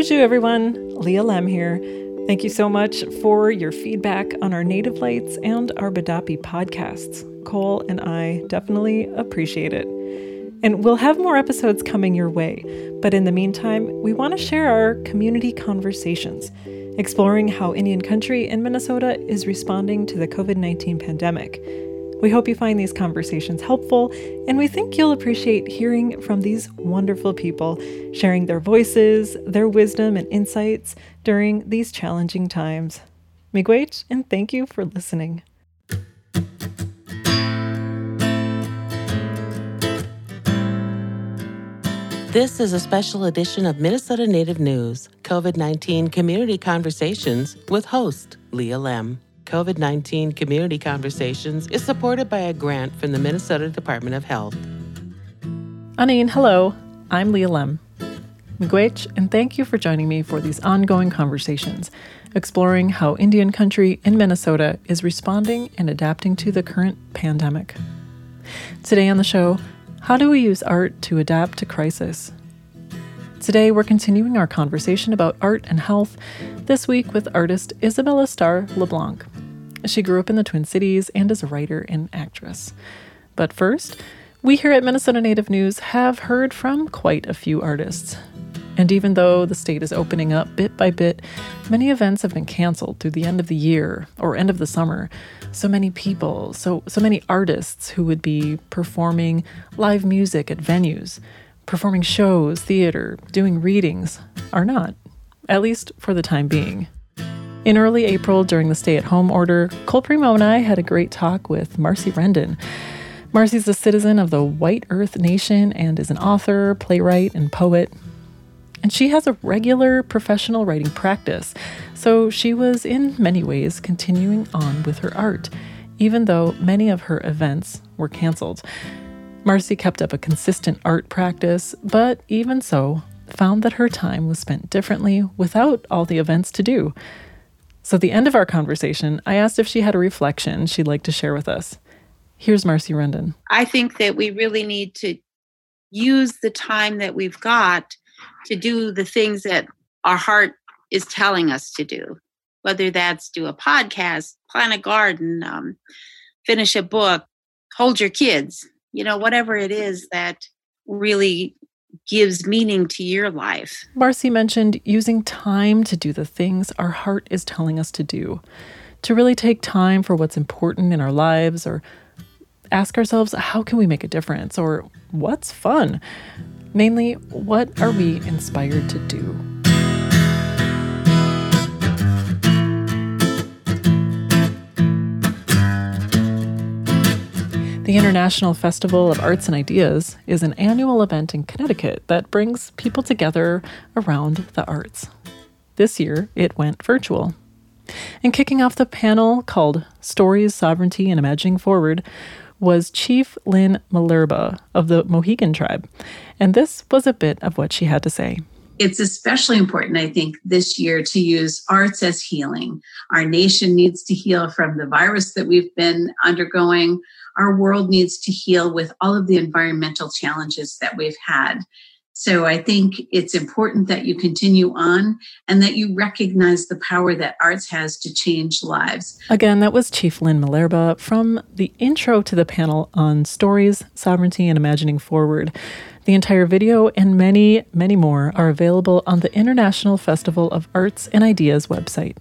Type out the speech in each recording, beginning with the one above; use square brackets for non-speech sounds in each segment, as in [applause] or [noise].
Uju, everyone. Leah Lemm here. Thank you so much for your feedback on our Native Lights and our Badapi podcasts. Cole and I definitely appreciate it. And we'll have more episodes coming your way. But in the meantime, we want to share our community conversations, exploring how Indian country in Minnesota is responding to the COVID 19 pandemic. We hope you find these conversations helpful, and we think you'll appreciate hearing from these wonderful people, sharing their voices, their wisdom, and insights during these challenging times. Miigwech, and thank you for listening. This is a special edition of Minnesota Native News, COVID 19 Community Conversations with host Leah Lemm. COVID 19 Community Conversations is supported by a grant from the Minnesota Department of Health. Anin, hello. I'm Leah Lemm. Miigwech, and thank you for joining me for these ongoing conversations, exploring how Indian country in Minnesota is responding and adapting to the current pandemic. Today on the show, how do we use art to adapt to crisis? Today, we're continuing our conversation about art and health, this week with artist Isabella Star LaBlanc. She grew up in the Twin Cities and is a writer and actress. But first, we here at Minnesota Native News have heard from quite a few artists. And even though the state is opening up bit by bit, many events have been canceled through the end of the year or end of the summer. So many people, so so many artists who would be performing live music at venues, performing shows, theater, doing readings are not, at least for the time being. In early April, during the stay at home order, Cole Premo and I had a great talk with Marcie Rendon. Marcie's a citizen of the White Earth Nation and is an author, playwright, and poet. And she has a regular professional writing practice, so she was in many ways continuing on with her art, even though many of her events were canceled. Marcie kept up a consistent art practice, but even so, found that her time was spent differently without all the events to do. So, at the end of our conversation, I asked if she had a reflection she'd like to share with us. Here's Marcie Rendon. I think that we really need to use the time that we've got to do the things that our heart is telling us to do, whether that's do a podcast, plant a garden, um, finish a book, hold your kids, you know, whatever it is that really gives meaning to your life. Marcie mentioned using time to do the things our heart is telling us to do, to really take time for what's important in our lives or ask ourselves, how can we make a difference? Or what's fun? Mainly, what are we inspired to do? The International Festival of Arts and Ideas is an annual event in Connecticut that brings people together around the arts. This year, it went virtual. And kicking off the panel called Stories, Sovereignty, and Imagining Forward was Chief Lynn Malerba of the Mohegan tribe. And this was a bit of what she had to say. It's especially important, I think, this year to use arts as healing. Our nation needs to heal from the virus that we've been undergoing. Our world needs to heal with all of the environmental challenges that we've had. So I think it's important that you continue on and that you recognize the power that arts has to change lives. Again, that was Chief Lynn Malerba from the intro to the panel on stories, sovereignty, and imagining forward. The entire video and many, many more are available on the International Festival of Arts and Ideas website.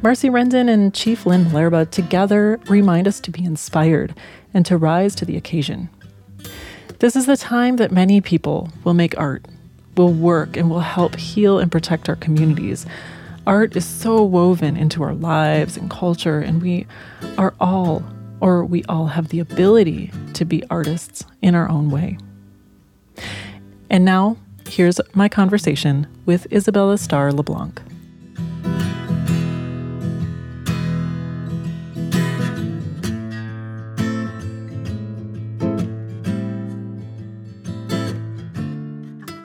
Marcie Rendon and Chief Lynn Malerba together remind us to be inspired and to rise to the occasion. This is the time that many people will make art, will work, and will help heal and protect our communities. Art is so woven into our lives and culture, and we are all, or we all have the ability to be artists in our own way. And now, here's my conversation with Isabella Star LaBlanc.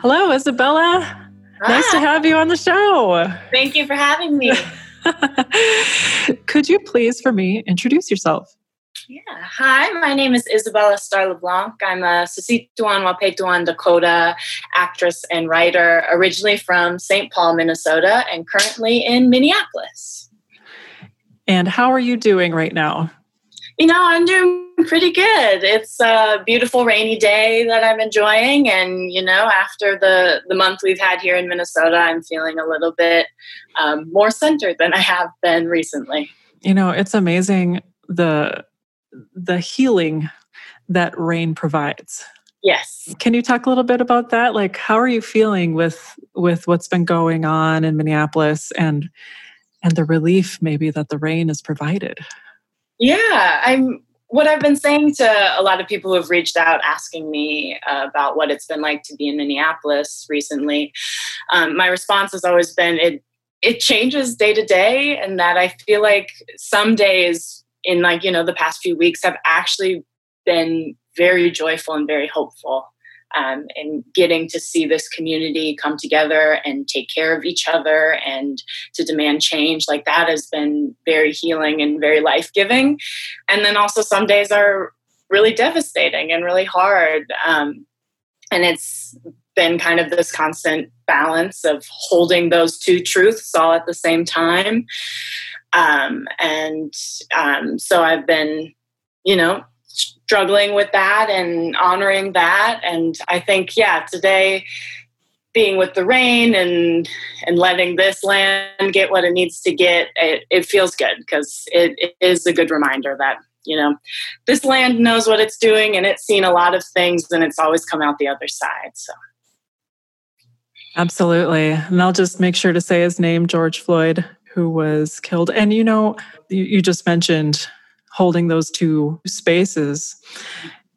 Hello, Isabella. Ah. Nice to have you on the show. Thank you for having me. [laughs] Could you please, for me, introduce yourself? Yeah. Hi, my name is Isabella Star LaBlanc. I'm a Sissetuan Wahpetuan Dakota actress and writer, originally from St. Paul, Minnesota, and currently in Minneapolis. And how are you doing right now? You know, I'm doing pretty good. It's a beautiful rainy day that I'm enjoying, and you know, after the the month we've had here in Minnesota, I'm feeling a little bit um, more centered than I have been recently. You know, it's amazing the the healing that rain provides. Yes. Can you talk a little bit about that? Like how are you feeling with with what's been going on in Minneapolis and and the relief maybe that the rain has provided? Yeah, I'm what I've been saying to a lot of people who have reached out asking me uh, about what it's been like to be in Minneapolis recently. Um, my response has always been it it changes day to day and that I feel like some days in like you know the past few weeks have actually been very joyful and very hopeful um, and getting to see this community come together and take care of each other and to demand change like that has been very healing and very life-giving. And then also some days are really devastating and really hard um, and it's been kind of this constant balance of holding those two truths all at the same time. Um, and um, so I've been, you know, struggling with that and honoring that. And I think, yeah, today being with the rain and and letting this land get what it needs to get, it, it feels good because it, it is a good reminder that you know this land knows what it's doing and it's seen a lot of things and it's always come out the other side. So. Absolutely. And I'll just make sure to say his name, George Floyd who was killed. And you know, you, you just mentioned holding those two spaces.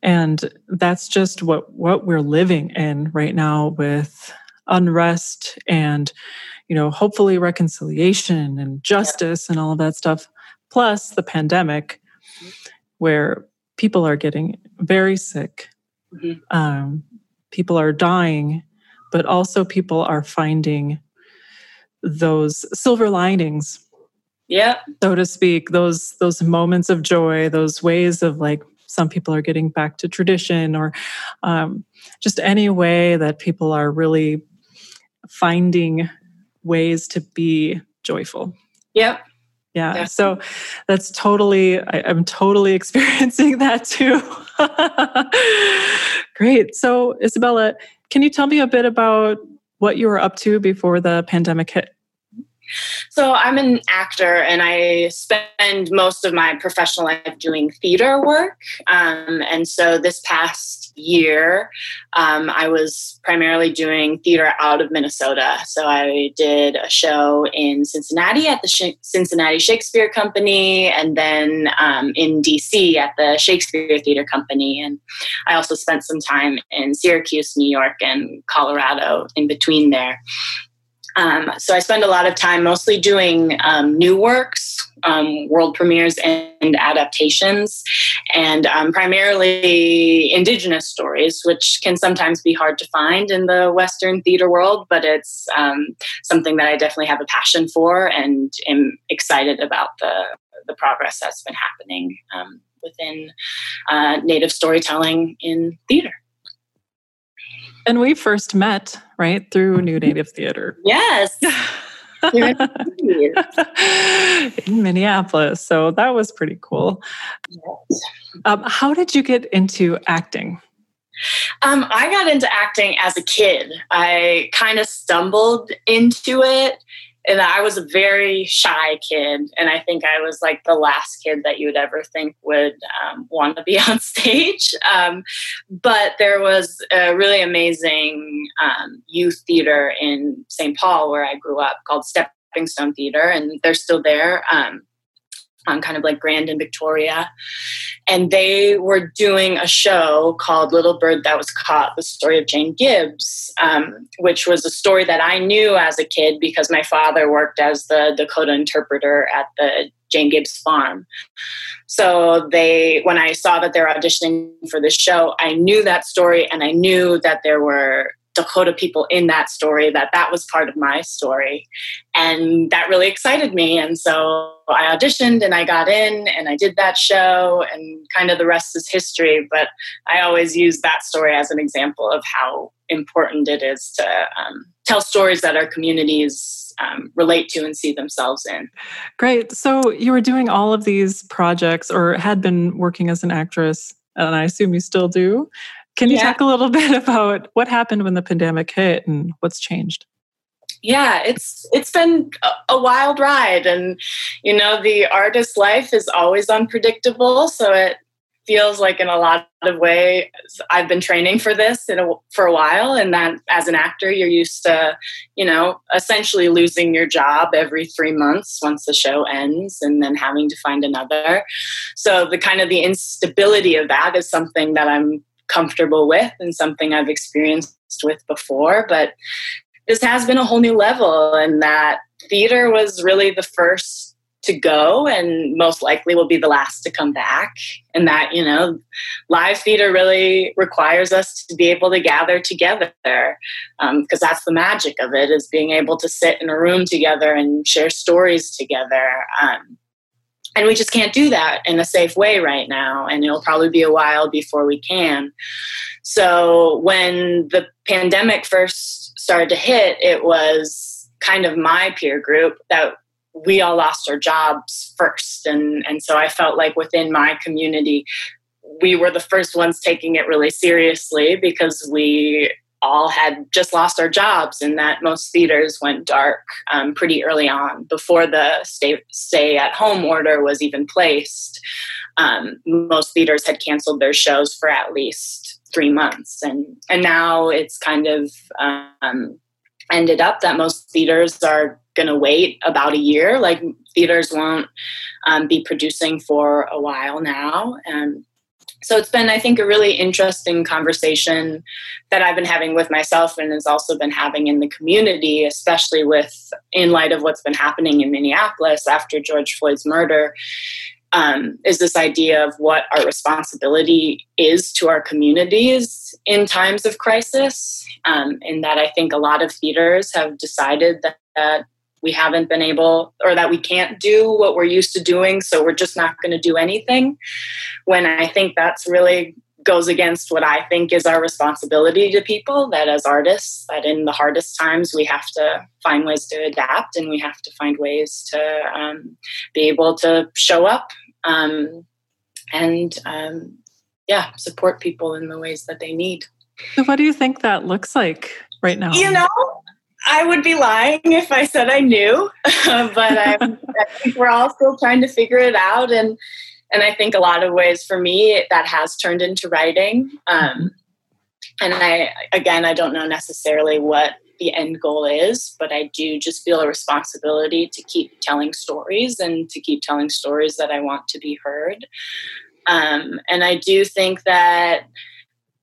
And that's just what what we're living in right now with unrest and you know hopefully reconciliation and justice and all of that stuff plus the pandemic where people are getting very sick mm-hmm. um, people are dying but also people are finding those silver linings yeah. so to speak those those moments of joy those ways of like some people are getting back to tradition or um, just any way that people are really finding ways to be joyful. Yep. Yeah Definitely. so that's totally I, i'm totally [laughs] experiencing that too. [laughs] Great. So isabella can you tell me a bit about what you were up to before the pandemic hit. So, I'm an actor and I spend most of my professional life doing theater work. Um, and so, this past year, um, I was primarily doing theater out of Minnesota. So, I did a show in Cincinnati at the Sh- Cincinnati Shakespeare Company and then um, in DC at the Shakespeare Theater Company. And I also spent some time in Syracuse, New York, and Colorado in between there. Um, so I spend a lot of time mostly doing um, new works, um, world premieres, and adaptations, and um, primarily Indigenous stories, which can sometimes be hard to find in the Western theater world, but it's um, something that I definitely have a passion for and am excited about the, the progress that's been happening um, within uh, Native storytelling in theater. And we first met, right, through New Native Theater. Yes. [laughs] in Minneapolis. So that was pretty cool. Yes. Um, how did you get into acting? Um, I got into acting as a kid. I kind of stumbled into it and I was a very shy kid, and I think I was like the last kid that you would ever think would um, want to be [laughs] on stage. Um, but there was a really amazing um, youth theater in St. Paul where I grew up called Stepping Stone Theater, and they're still there. Um, on kind of like Grand and Victoria. And they were doing a show called Little Bird That Was Caught, the story of Jane Gibbs, um, which was a story that I knew as a kid because my father worked as the Dakota interpreter at the Jane Gibbs farm. So they, when I saw that they're auditioning for this show, I knew that story and I knew that there were Dakota people in that story, that that was part of my story. And that really excited me. And so I auditioned and I got in and I did that show, and kind of the rest is history. But I always use that story as an example of how important it is to um, tell stories that our communities um, relate to and see themselves in. Great. So you were doing all of these projects or had been working as an actress, and I assume you still do. Can you yeah. talk a little [laughs] bit about what happened when the pandemic hit and what's changed? Yeah, it's it's been a wild ride and you know the artist life is always unpredictable so it feels like in a lot of ways I've been training for this a, for a while and that as an actor you're used to you know essentially losing your job every 3 months once the show ends and then having to find another so the kind of the instability of that is something that I'm comfortable with and something I've experienced with before but this has been a whole new level and that theater was really the first to go and most likely will be the last to come back. And that you know live theater really requires us to be able to gather together because um, that's the magic of it is being able to sit in a room together and share stories together um, and we just can't do that in a safe way right now and it'll probably be a while before we can. So when the pandemic first started to hit it was kind of my peer group that we all lost our jobs first. And and so i felt like within my community we were the first ones taking it really seriously because we all had just lost our jobs and that most theaters went dark um, pretty early on before the stay, stay at home order was even placed um, most theaters had canceled their shows for at least three months and and now it's kind of um, ended up that most theaters are going to wait about a year. Like theaters won't um, be producing for a while now. And so it's been, I think, a really interesting conversation that I've been having with myself and has also been having in the community, especially with in light of what's been happening in Minneapolis after George Floyd's murder. Um, is this idea of what our responsibility is to our communities in times of crisis. Um, and that I think a lot of theaters have decided that, that we haven't been able or that we can't do what we're used to doing so we're just not going to do anything. When i think that's really goes against what i think is our responsibility to people that as artists that in the hardest times we have to find ways to adapt and we have to find ways to um, be able to show up um, and um, yeah support people in the ways that they need. So what do you think that looks like right now? You know I would be lying if I said I knew, [laughs] but I, I think we're all still trying to figure it out. And and I think a lot of ways for me that has turned into writing. Um, and I again, I don't know necessarily what the end goal is, but I do just feel a responsibility to keep telling stories and to keep telling stories that I want to be heard. Um, and I do think that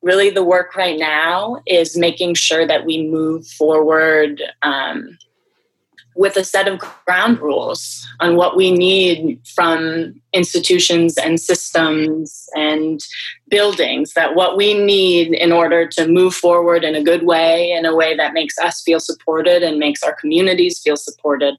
really the work right now is making sure that we move forward um, with a set of ground rules on what we need from institutions and systems and buildings that what we need in order to move forward in a good way in a way that makes us feel supported and makes our communities feel supported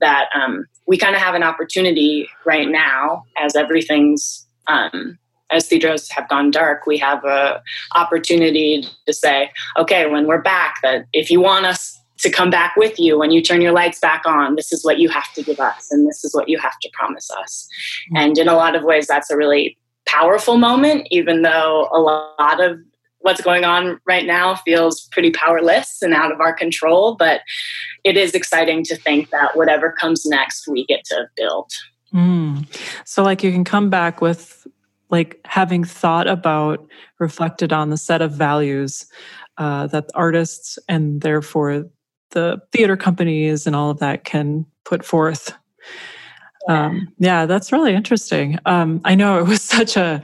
that um, we kind of have an opportunity right now as everything's um, as theaters have gone dark, we have a opportunity to say, okay, when we're back, that if you want us to come back with you when you turn your lights back on, this is what you have to give us, and this is what you have to promise us. Mm-hmm. And in a lot of ways, that's a really powerful moment, even though a lot of what's going on right now feels pretty powerless and out of our control. But it is exciting to think that whatever comes next, we get to build. Mm. So, like, you can come back with like having thought about, reflected on the set of values uh, that artists and therefore the theater companies and all of that can put forth. Um, yeah, that's really interesting. Um, I know it was such a,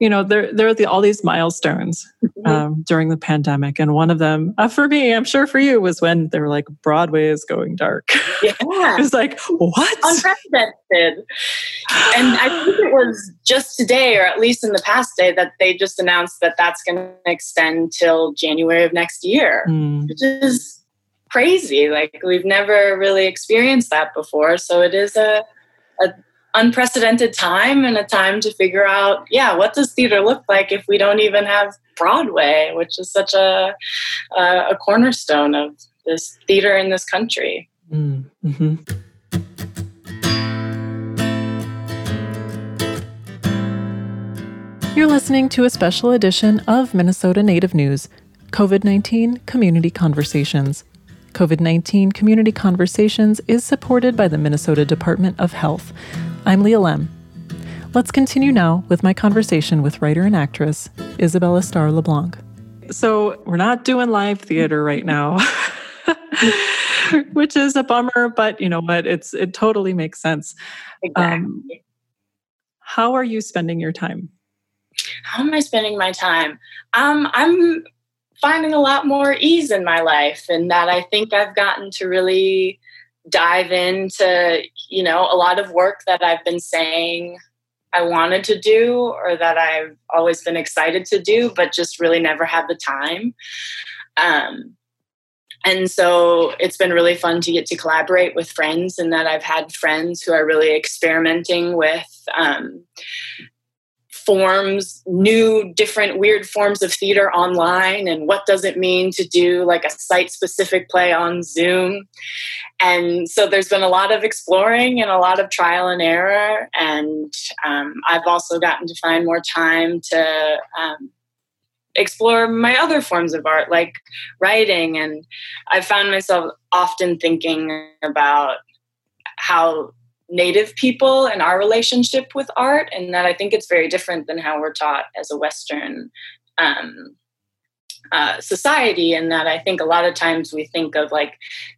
you know, there there are the, all these milestones mm-hmm. um, during the pandemic. And one of them, uh, for me, I'm sure for you, was when they were like, Broadway is going dark. [laughs] Yeah. it was like, what? Unprecedented. and I think it was just today, or at least in the past day, that they just announced that that's going to extend till January of next year, mm. which is crazy. Like, we've never really experienced that before. So it is a, a unprecedented time and a time to figure out, yeah, what does theater look like if we don't even have Broadway, which is such a a, a cornerstone of this theater in this country. Mm-hmm. You're listening to a special edition of Minnesota Native News COVID 19 Community Conversations. COVID 19 Community Conversations is supported by the Minnesota Department of Health. I'm Leah Lemm. Let's continue now with my conversation with writer and actress Isabella Star LaBlanc. So, we're not doing live theater right now. [laughs] Which is a bummer, but you know what? It's it totally makes sense. Exactly. Um, how are you spending your time? How am I spending my time? Um, I'm finding a lot more ease in my life, and that I think I've gotten to really dive into, you know, a lot of work that I've been saying I wanted to do or that I've always been excited to do, but just really never had the time. Um, and so it's been really fun to get to collaborate with friends, and that I've had friends who are really experimenting with um, forms, new, different, weird forms of theater online, and what does it mean to do like a site specific play on Zoom. And so there's been a lot of exploring and a lot of trial and error. And um, I've also gotten to find more time to um, explore my other forms of art, like writing. And I found myself often thinking about how native people and our relationship with art and that i think it's very different than how we're taught as a western um, uh, society and that i think a lot of times we think of like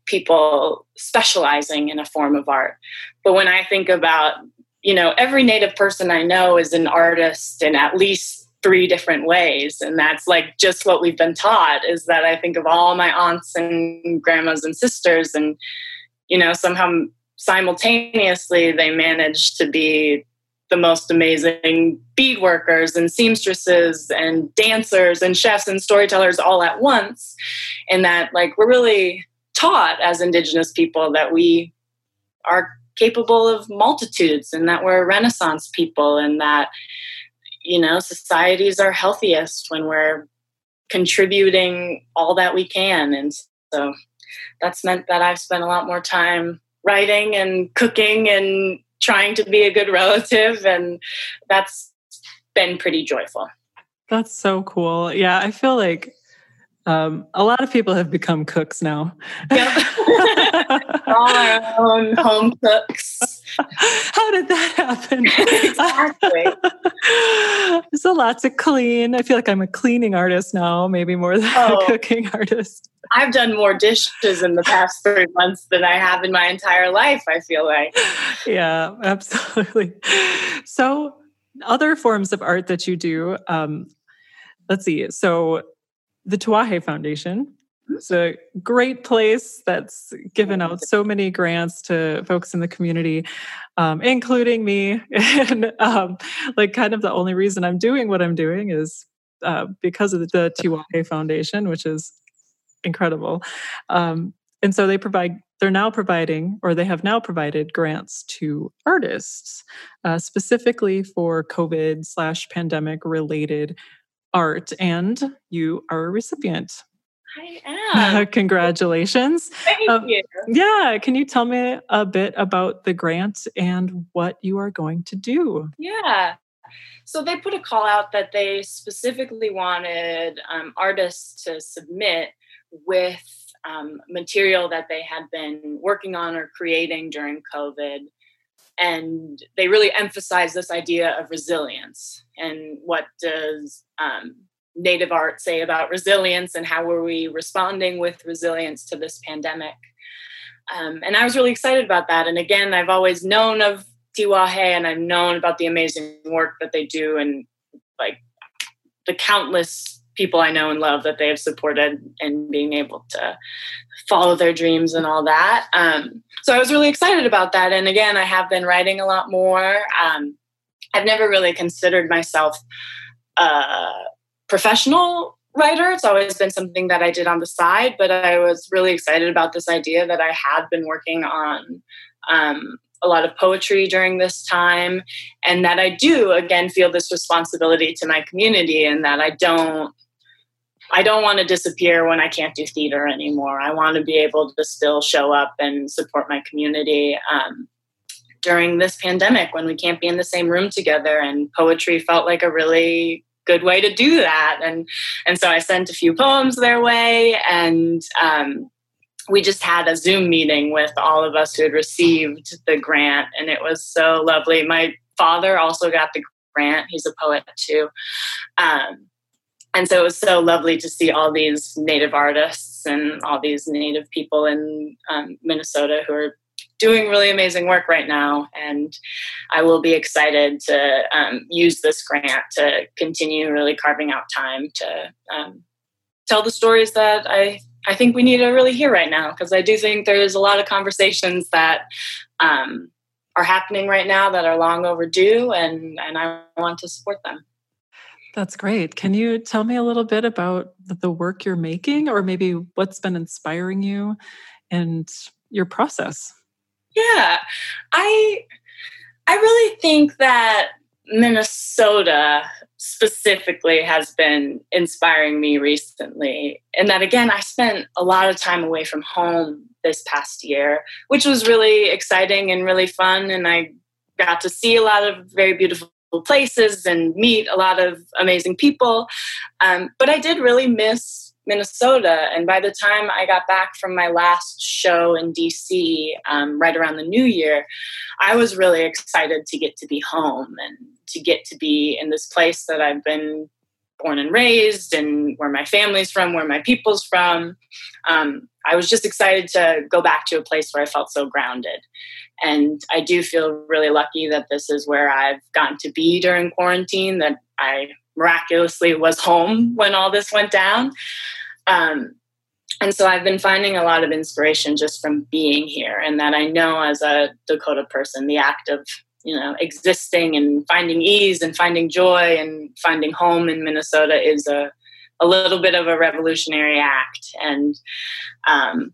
people specializing in a form of art. But when i think about you know every native person i know is an artist in at least three different ways and that's like just what we've been taught is that i think of all my aunts and grandmas and sisters and you know somehow simultaneously they managed to be the most amazing bead workers and seamstresses and dancers and chefs and storytellers all at once. And that like we're really taught as indigenous people that we are capable of multitudes and that we're renaissance people and that you know societies are healthiest when we're contributing all that we can. And so that's meant that i've spent a lot more time writing and cooking and trying to be a good relative. And that's been pretty joyful. That's so cool. Yeah, I feel like um, a lot of people have become cooks now. Yep. All our own home cooks. How did that happen? exactly. [laughs] There's a lot to clean. I feel like I'm a cleaning artist now, maybe more than oh, a cooking artist. I've done more dishes in the past three months than I have in my entire life, I feel like. Yeah, absolutely. So, other forms of art that you do, um, let's see. So, the Tiwahe Foundation. It's a great place that's given out so many grants to folks in the community, um, including me. [laughs] and um, like, kind of the only reason I'm doing what I'm doing is uh, because of the, the Foundation, which is incredible. Um, and so they provide they're now providing or they have now provided grants to artists uh, specifically for covid slash pandemic related art and you are a recipient I am. [laughs] Congratulations. Thank um, you. Yeah. Can you tell me a bit about the grant and what you are going to do? Yeah. So they put a call out that they specifically wanted um, artists to submit with um, material that they had been working on or creating during COVID. And they really emphasize this idea of resilience and what does um, Native art say about resilience and how are we responding with resilience to this pandemic. Um, and I was really excited about that. And again, I've always known of Tiwahe and I've known about the amazing work that they do and like the countless people I know and love that they have supported and being able to follow their dreams and all that. Um, so I was really excited about that. And again, I have been writing a lot more. Um, I've never really considered myself a professional writer. It's always been something that I did on the side, but I was really excited about this idea that I had been working on um, a lot of poetry during this time, and that I do again feel this responsibility to my community, and that I don't. I don't want to disappear when I can't do theater anymore. I want to be able to still show up and support my community. Um, during this pandemic when we can't be in the same room together and poetry felt like a really good way to do that and and so i sent a few poems their way and um, we just had a zoom meeting with all of us who had received the grant and it was so lovely my father also got the grant he's a poet too um, and so it was so lovely to see all these native artists and all these native people in um, minnesota who are doing really amazing work right now. And I will be excited to um, use this grant to continue really carving out time to um, tell the stories that I, I think we need to really hear right now. Because I do think there's a lot of conversations that um, are happening right now that are long overdue, and, and I want to support them. That's great. Can you tell me a little bit about the work you're making, or maybe what's been inspiring you and your process? Yeah, I I really think that Minnesota specifically has been inspiring me recently. And that again, I spent a lot of time away from home this past year, which was really exciting and really fun. And I got to see a lot of very beautiful places and meet a lot of amazing people. Um, but I did really miss Minnesota. And by the time I got back from my last show in DC, um, right around the new year, I was really excited to get to be home and to get to be in this place that I've been born and raised and where my family's from, where my people's from. Um, I was just excited to go back to a place where I felt so grounded. And I do feel really lucky that this is where I've gotten to be during quarantine, that I miraculously was home when all this went down. Um, and so I've been finding a lot of inspiration just from being here, and that I know as a Dakota person, the act of you know existing and finding ease and finding joy and finding home in Minnesota is a a little bit of a revolutionary act. And um,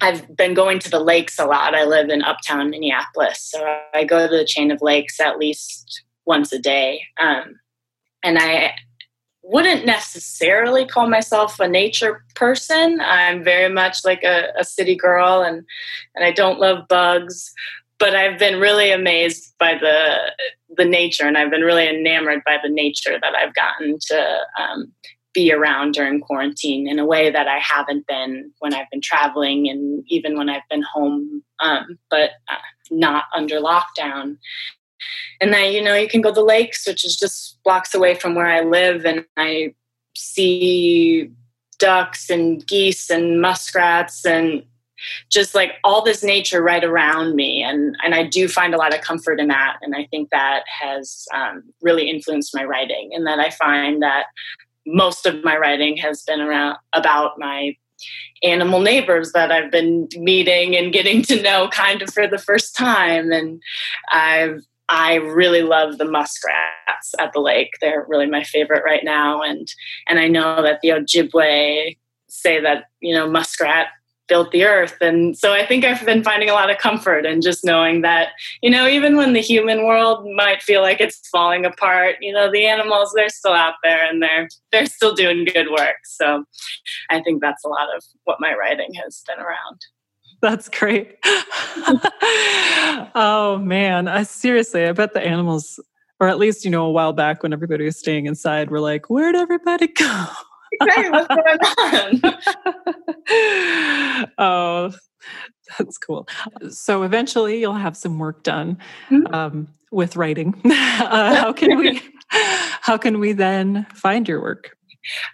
I've been going to the lakes a lot. I live in uptown Minneapolis, so I go to the chain of lakes at least once a day. Um, and I wouldn't necessarily call myself a nature person. I'm very much like a, a city girl, and and I don't love bugs. But I've been really amazed by the the nature, and I've been really enamored by the nature that I've gotten to um, be around during quarantine in a way that I haven't been when I've been traveling, and even when I've been home, um, but uh, not under lockdown. And then you know you can go to the lakes which is just blocks away from where i live and i see ducks and geese and muskrats and just like all this nature right around me and and i do find a lot of comfort in that and i think that has um, really influenced my writing and that i find that most of my writing has been around about my animal neighbors that I've been meeting and getting to know kind of for the first time. And I've I really love the muskrats at the lake. They're really my favorite right now. And and I know that the Ojibwe say that, you know, muskrat built the earth. And so I think I've been finding a lot of comfort in just knowing that, you know, even when the human world might feel like it's falling apart, you know, the animals, they're still out there and they're they're still doing good work. So I think that's a lot of what my writing has been around. That's great. [laughs] oh man, I seriously, I bet the animals, or at least you know, a while back when everybody was staying inside, were like, "Where'd everybody go?" Hey, what's going on? [laughs] oh, that's cool. So eventually, you'll have some work done mm-hmm. um, with writing. [laughs] Uh, how can we? [laughs] How can we then find your work?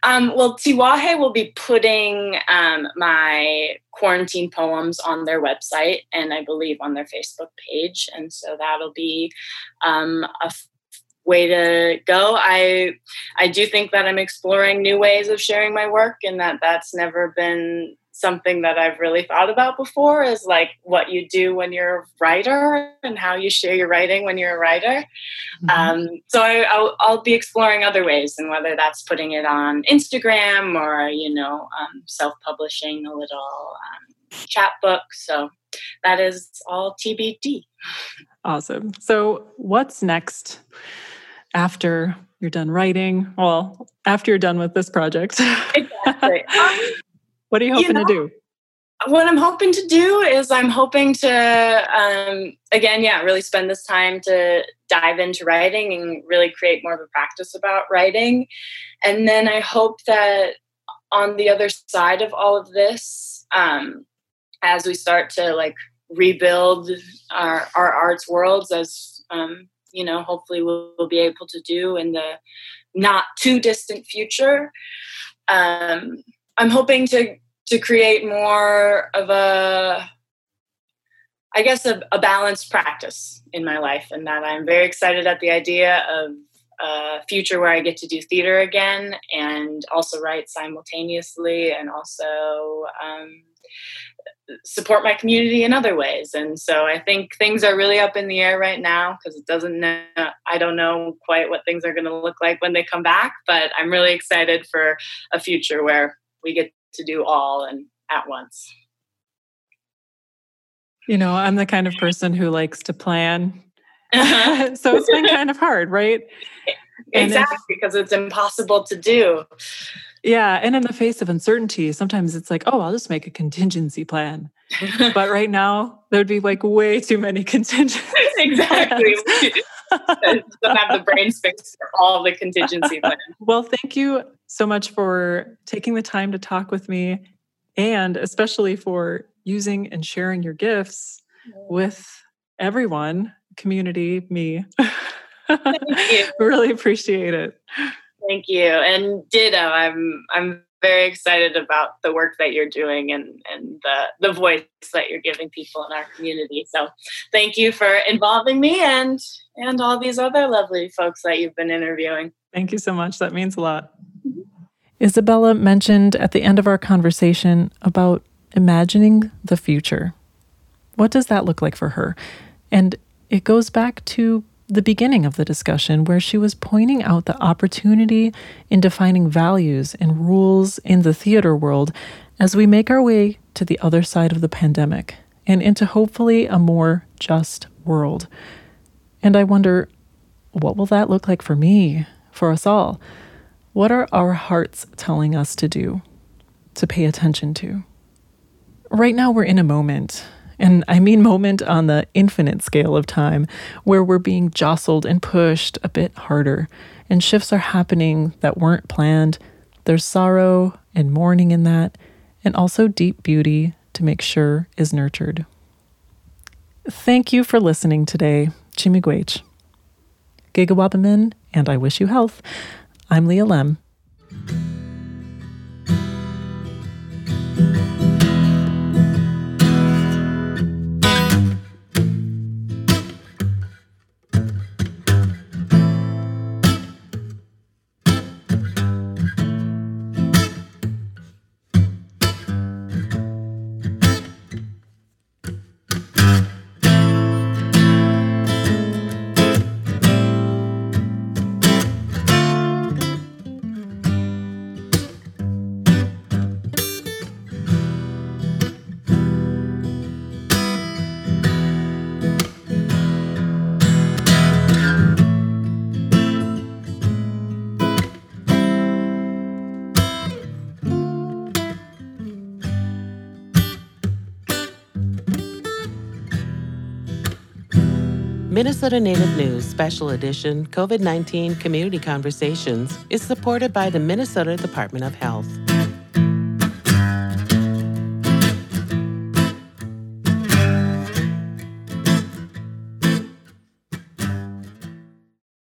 Um, well, Tiwahe will be putting um, my quarantine poems on their website and I believe on their Facebook page. And so that'll be um, a way to go. I I do think that I'm exploring new ways of sharing my work, and that that's never been something that I've really thought about before. Is like what you do when you're a writer and how you share your writing when you're a writer. Mm-hmm. Um, so I, will I'll be exploring other ways, and whether that's putting it on Instagram or you know um, self-publishing a little um, chapbook. So that is all TBD. Awesome. So, what's next after you're done writing? Well, after you're done with this project. Exactly. [laughs] Um, what are you hoping you know, to do? What I'm hoping to do is I'm hoping to, um, again, yeah, really spend this time to dive into writing and really create more of a practice about writing. And then I hope that on the other side of all of this, um, as we start to like rebuild our, our arts worlds as um, you know hopefully we'll, we'll, be able to do in the not too distant future. Um, i'm hoping to to create more of a i guess a, a balanced practice in my life and that i'm very excited at the idea of a future where i get to do theater again and also write simultaneously and also um, support my community in other ways. And so I think things are really up in the air right now because it doesn't know, I don't know quite what things are going to look like when they come back, but I'm really excited for a future where we get to do all and at once. You know, I'm the kind of person who likes to plan. Uh-huh. [laughs] so it's been kind of hard, right? [laughs] Exactly, because it's impossible to do. Yeah. And in the face of uncertainty, sometimes it's like, oh, I'll just make a contingency plan. but right now, there'd be like way too many [laughs] contingencies. exactly. don't have the brain space for all the contingency [laughs] plans. Well, thank you so much for taking the time to talk with me and especially for using and sharing your gifts with everyone, community, me. [laughs] really appreciate it. Thank you. And ditto. I'm I'm very excited about the work that you're doing and and the the voice that you're giving people in our community. So thank you for involving me and and all these other lovely folks that you've been interviewing. Thank you so much. That means a lot. Mm-hmm. Isabella mentioned at the end of our conversation about imagining the future. What does that look like for her? And it goes back to the beginning of the discussion, where she was pointing out the opportunity in defining values and rules in the theater world as we make our way to the other side of the pandemic and into hopefully a more just world. And I wonder, what will that look like for me, for us all? What are our hearts telling us to do, to pay attention to? Right now, we're in a moment and I mean moment on the infinite scale of time, where we're being jostled and pushed a bit harder, and shifts are happening that weren't planned. There's sorrow and mourning in that, and also deep beauty to make sure is nurtured. Thank you for listening today. Chimigwech. Gigawabamin, and I wish you health. I'm Leah Lemm. Minnesota Native News Special Edition COVID 19 Community Conversations is supported by the Minnesota Department of Health.